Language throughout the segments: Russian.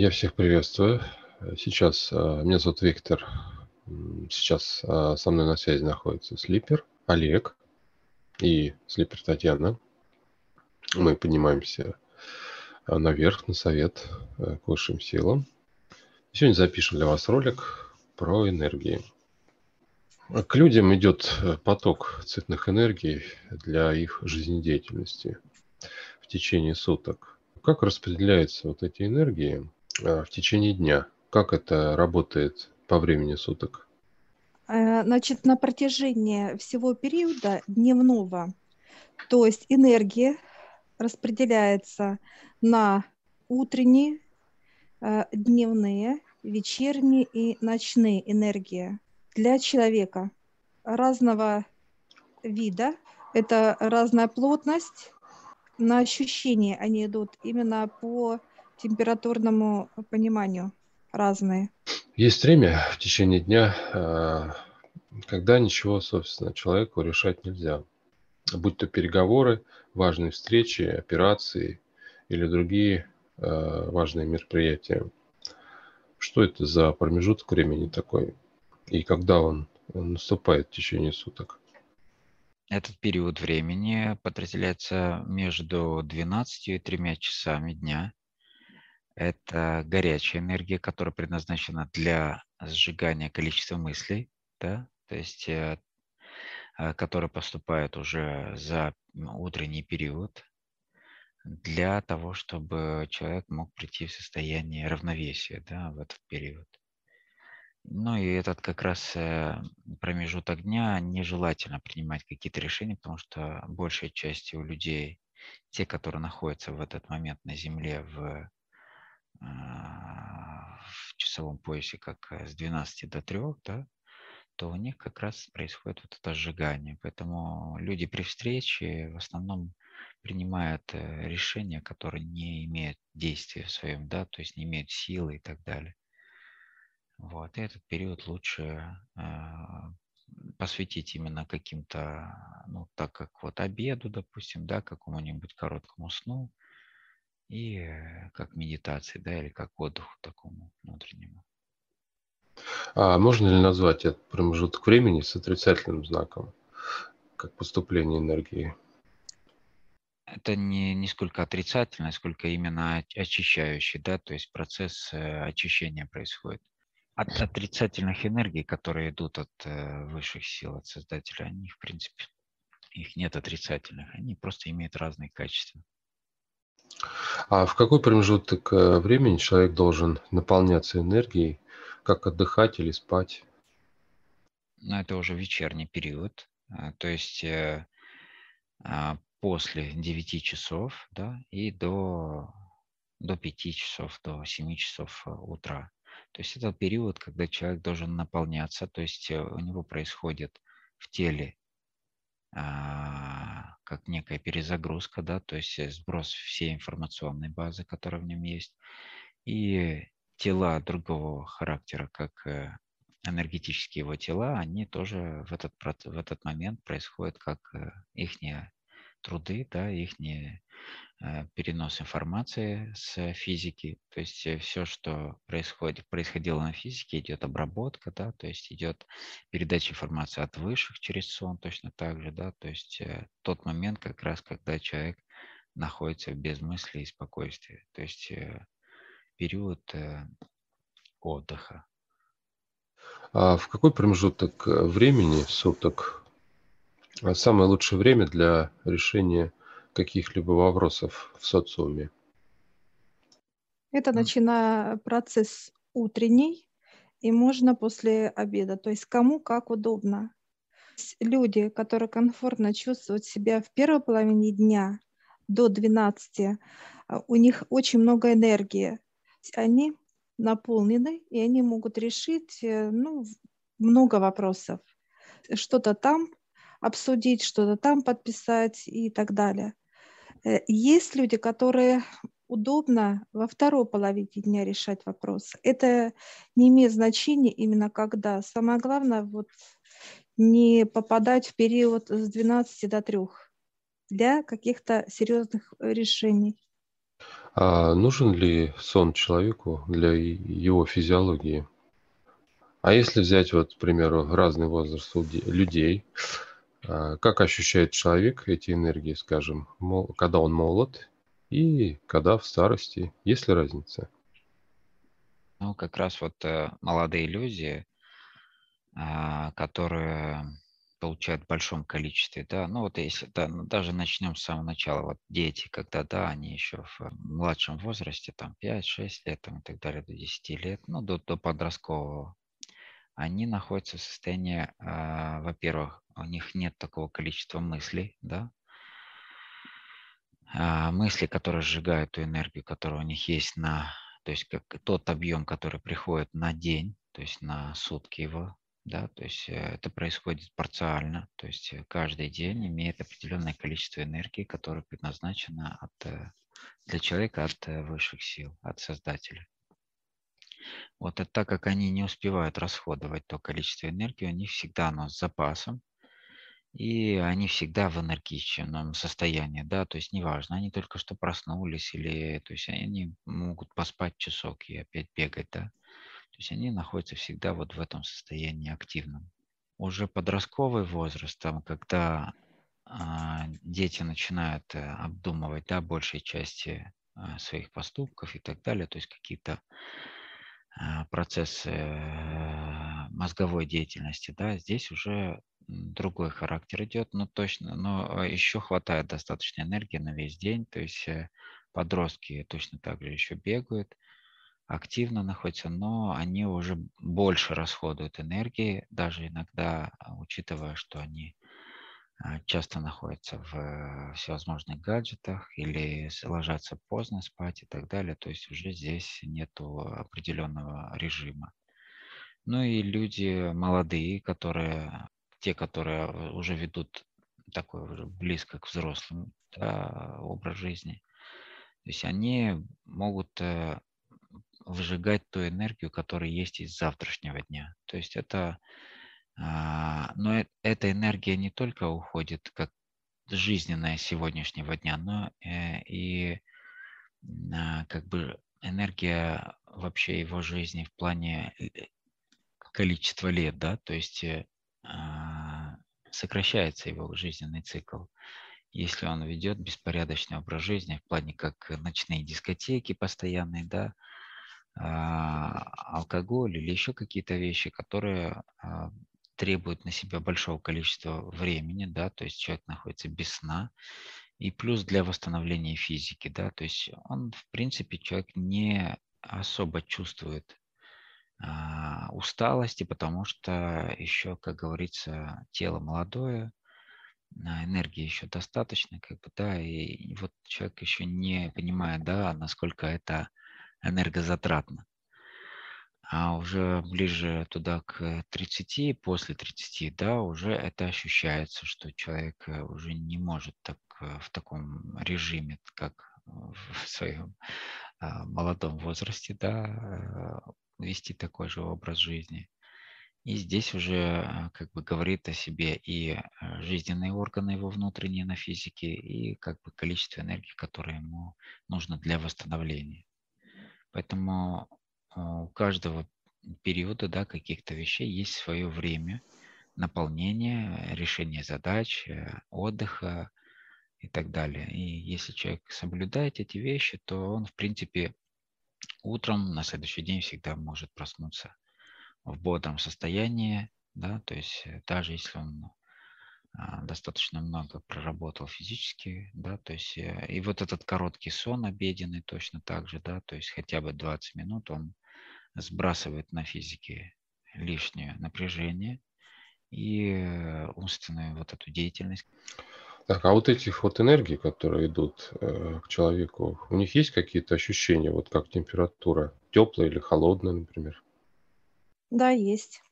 Я всех приветствую. Сейчас а, меня зовут Виктор. Сейчас а, со мной на связи находится Слипер, Олег и Слипер Татьяна. Мы поднимаемся наверх на совет к высшим силам. Сегодня запишем для вас ролик про энергии. К людям идет поток цветных энергий для их жизнедеятельности в течение суток – как распределяются вот эти энергии в течение дня? Как это работает по времени суток? Э, значит, на протяжении всего периода дневного, то есть энергия распределяется на утренние, э, дневные, вечерние и ночные энергии для человека разного вида. Это разная плотность, на ощущения они идут именно по температурному пониманию разные. Есть время в течение дня, а, когда ничего, собственно, человеку решать нельзя. Будь то переговоры, важные встречи, операции или другие а, важные мероприятия. Что это за промежуток времени такой? И когда он, он наступает в течение суток? Этот период времени подразделяется между 12 и 3 часами дня. Это горячая энергия, которая предназначена для сжигания количества мыслей, да, то есть э, э, которая поступает уже за утренний период для того, чтобы человек мог прийти в состояние равновесия да, в этот период. Ну и этот как раз э, промежуток дня нежелательно принимать какие-то решения, потому что большая часть у людей, те, которые находятся в этот момент на Земле в, в часовом поясе, как э, с 12 до 3, да, то у них как раз происходит вот это сжигание. Поэтому люди при встрече в основном принимают э, решения, которые не имеют действия в своем, да, то есть не имеют силы и так далее. Вот, и этот период лучше э, посвятить именно каким-то, ну, так как вот обеду, допустим, да, какому-нибудь короткому сну, и э, как медитации, да, или как отдыху такому внутреннему. А можно ли назвать этот промежуток времени с отрицательным знаком, как поступление энергии? Это не, не сколько отрицательное, сколько именно очищающий, да, то есть процесс э, очищения происходит от отрицательных энергий, которые идут от э, высших сил, от Создателя, они, в принципе, их нет отрицательных, они просто имеют разные качества. А в какой промежуток э, времени человек должен наполняться энергией, как отдыхать или спать? Ну, это уже вечерний период, э, то есть а, после 9 часов да, и до, до 5 часов, до 7 часов утра. То есть это период, когда человек должен наполняться, то есть э, у него происходит в теле а, как некая перезагрузка, да, то есть э, сброс всей информационной базы, которая в нем есть, и тела другого характера, как э, энергетические его тела, они тоже в этот, в этот момент происходят как их труды, да, их Э, перенос информации с физики, то есть э, все, что происходит, происходило на физике, идет обработка, да, то есть идет передача информации от высших через сон точно так же, да, то есть э, тот момент как раз, когда человек находится в безмыслии и спокойствии, то есть период отдыха. А в какой промежуток времени суток самое лучшее время для решения каких-либо вопросов в социуме? Это начиная процесс утренний, и можно после обеда, то есть кому как удобно. Люди, которые комфортно чувствуют себя в первой половине дня до 12, а, у них очень много энергии. Они наполнены, и они могут решить э, ну, много вопросов. Что-то там обсудить, что-то там подписать и так далее. Э, есть люди, которые удобно во второй половине дня решать вопрос. Это не имеет значения именно когда. Самое главное вот не попадать в период с 12 до 3 для каких-то серьезных решений. А нужен ли сон человеку для его физиологии? А если взять, вот, к примеру, разный возраст людей, как ощущает человек эти энергии, скажем, когда он молод и когда в старости? Есть ли разница? Ну, как раз вот э, молодые люди, а, которые получают в большом количестве, да, ну вот если, да, ну, даже начнем с самого начала, вот дети, когда, да, они еще в э, младшем возрасте, там 5-6 лет там, и так далее, до 10 лет, ну, до, до подросткового, они находятся в состоянии, э, во-первых, у них нет такого количества мыслей, да, э, мысли, которые сжигают ту энергию, которая у них есть на, то есть как тот объем, который приходит на день, то есть на сутки его, да, то есть э, это происходит парциально, то есть э, каждый день имеет определенное количество энергии, которое предназначено от, э, для человека от высших сил, от Создателя. Вот это так как они не успевают расходовать то количество энергии, у них всегда оно с запасом, и они всегда в энергичном состоянии, да, то есть неважно, они только что проснулись или, то есть они могут поспать часок и опять бегать, да, то есть они находятся всегда вот в этом состоянии активном. Уже подростковый возраст, там, когда а, дети начинают а, обдумывать да, большей части а, своих поступков и так далее, то есть какие-то а, процессы а, мозговой деятельности, да, здесь уже другой характер идет, но точно, но еще хватает достаточно энергии на весь день, то есть э, подростки точно так же еще бегают, активно находятся, но они уже больше расходуют энергии, даже иногда, а, учитывая, что они а, часто находятся в всевозможных гаджетах или ложатся поздно спать и так далее. То есть уже здесь нет определенного режима. Ну и люди молодые, которые, те, которые уже ведут такой близко к взрослым да, образ жизни, то есть они могут э, выжигать ту энергию, которая есть из завтрашнего дня. То есть это, а, но э, эта энергия не только уходит как жизненная сегодняшнего дня, но э, и а, как бы энергия вообще его жизни в плане э, количества лет, да, то есть а, сокращается его жизненный цикл. Если он ведет беспорядочный образ жизни в плане как ночные дискотеки постоянные, да, а, алкоголь или еще какие-то вещи, которые а, требуют на себя большого количества времени, да, то есть человек находится без сна, и плюс для восстановления физики, да, то есть он, в принципе, человек не особо чувствует а, усталости, потому что еще, как говорится, тело молодое, энергии еще достаточно, как бы, да, и вот человек еще не понимает, да, насколько это энергозатратно. А уже ближе туда к 30, после 30, да, уже это ощущается, что человек э, уже не может так э, в таком режиме, как в своем а, молодом возрасте, да, э, вести такой же образ жизни. И здесь уже как бы говорит о себе и жизненные органы его внутренние на физике, и как бы количество энергии, которое ему нужно для восстановления. Поэтому а, у каждого периода да, каких-то вещей есть свое время наполнения, решения задач, э, отдыха и так далее. И если человек соблюдает эти вещи, то он, в принципе, утром на следующий день всегда может проснуться в бодром состоянии, да, то есть э, даже если он а, достаточно много проработал физически, да, то есть э, и вот этот короткий сон обеденный точно так же, да, то есть хотя бы 20 минут он сбрасывает на физике лишнее напряжение и э, умственную вот эту деятельность. Так, а вот этих вот энергий, которые идут э, к человеку, у них есть какие-то ощущения, вот как температура, теплая или холодная, например? Да, есть.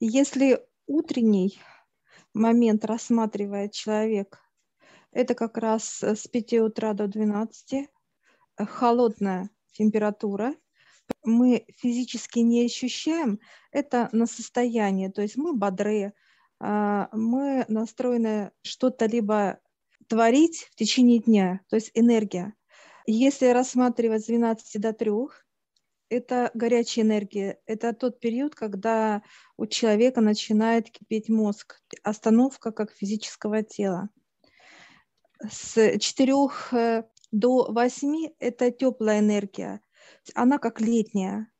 Если утренний момент рассматривает человек, это как раз э, с 5 утра до 12, э, холодная температура. Мы физически не ощущаем это на состояние, то есть мы бодрые, а, мы настроены что-то либо творить в течение дня, то есть энергия. Если рассматривать с 12 до 3, это горячая энергия. Это тот период, когда у человека начинает кипеть мозг. Остановка как физического тела. С 4 э, до 8 это теплая энергия. Она как летняя.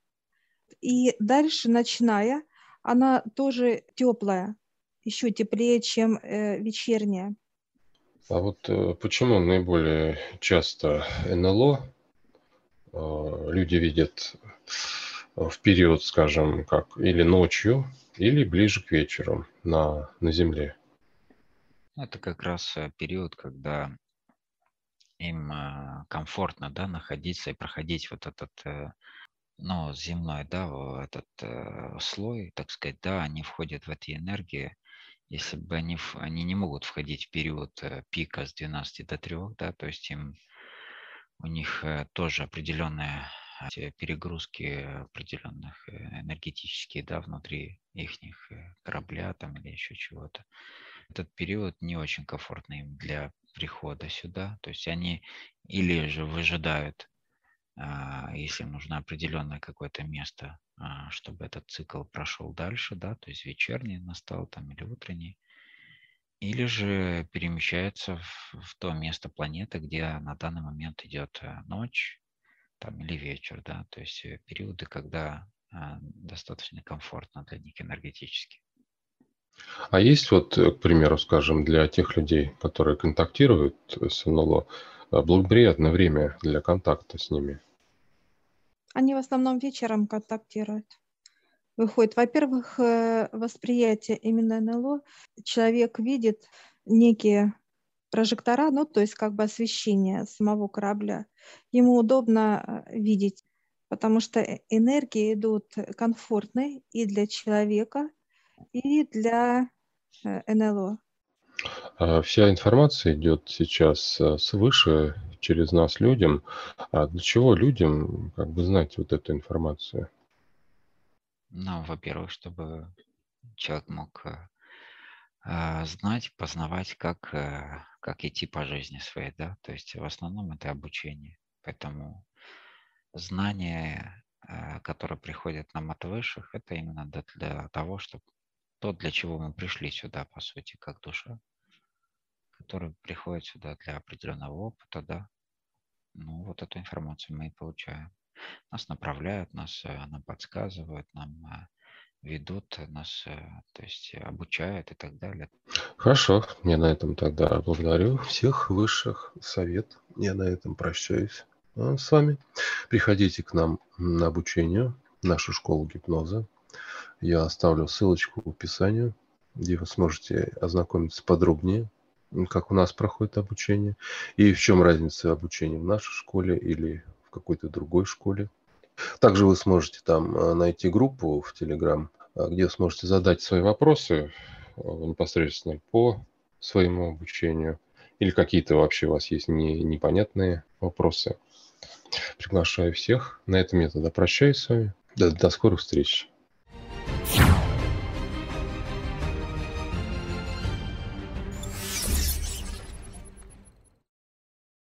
И дальше, начиная, она тоже теплая, еще теплее, чем э, вечерняя. А вот э, почему наиболее часто НЛО люди видят в период, скажем, как или ночью, или ближе к вечеру на, на Земле? Это как раз э, период, когда им комфортно да, находиться и проходить вот этот ну, земной, да, этот э, слой, так сказать, да, они входят в эти энергии, если бы они, они не могут входить в период э, пика с 12 до 3, да, то есть им, у них э, тоже определенные перегрузки определенных э, энергетические, да, внутри их корабля там или еще чего-то. Этот период не очень комфортный им для прихода сюда, то есть они или же выжидают а, если нужно определенное какое-то место, а, чтобы этот цикл прошел дальше, да, то есть вечерний настал там или утренний, или же перемещается в, в то место планеты, где на данный момент идет э, ночь там, или вечер, да, то есть э, периоды, когда а, достаточно комфортно для них энергетически. А есть вот, э, к примеру, скажем, для тех людей, которые контактируют с НЛО, благоприятное время для контакта с ними? Они в основном вечером контактируют. Выходит, во-первых, э, восприятие именно НЛО. Человек видит некие прожектора, ну, то есть как бы освещение самого корабля. Ему удобно э, видеть, потому что э, энергии идут комфортные и для человека, и для НЛО. А вся информация идет сейчас свыше через нас людям. А для чего людям как бы знать вот эту информацию? Ну, во-первых, чтобы человек мог э, знать, познавать, как, э, как идти по жизни своей, да, то есть в основном это обучение. Поэтому знания, э, которые приходят нам от высших, это именно для того, чтобы то, для чего мы пришли сюда, по сути, как душа, который приходит сюда для определенного опыта, да, ну, вот эту информацию мы и получаем. Нас направляют, нас э, нам подсказывают, нам э, ведут, нас, э, то есть обучают и так далее. Хорошо, я на этом тогда благодарю всех высших совет. Я на этом прощаюсь с вами. Приходите к нам на обучение в нашу школу гипноза. Я оставлю ссылочку в описании, где вы сможете ознакомиться подробнее как у нас проходит обучение, и в чем разница обучения в нашей школе или какой-то другой школе. Также вы сможете там э, найти группу в Telegram, э, где сможете задать свои вопросы э, непосредственно по своему обучению или какие-то вообще у вас есть не, непонятные вопросы. Приглашаю всех. На этом я тогда прощаюсь с вами. До, до скорых встреч.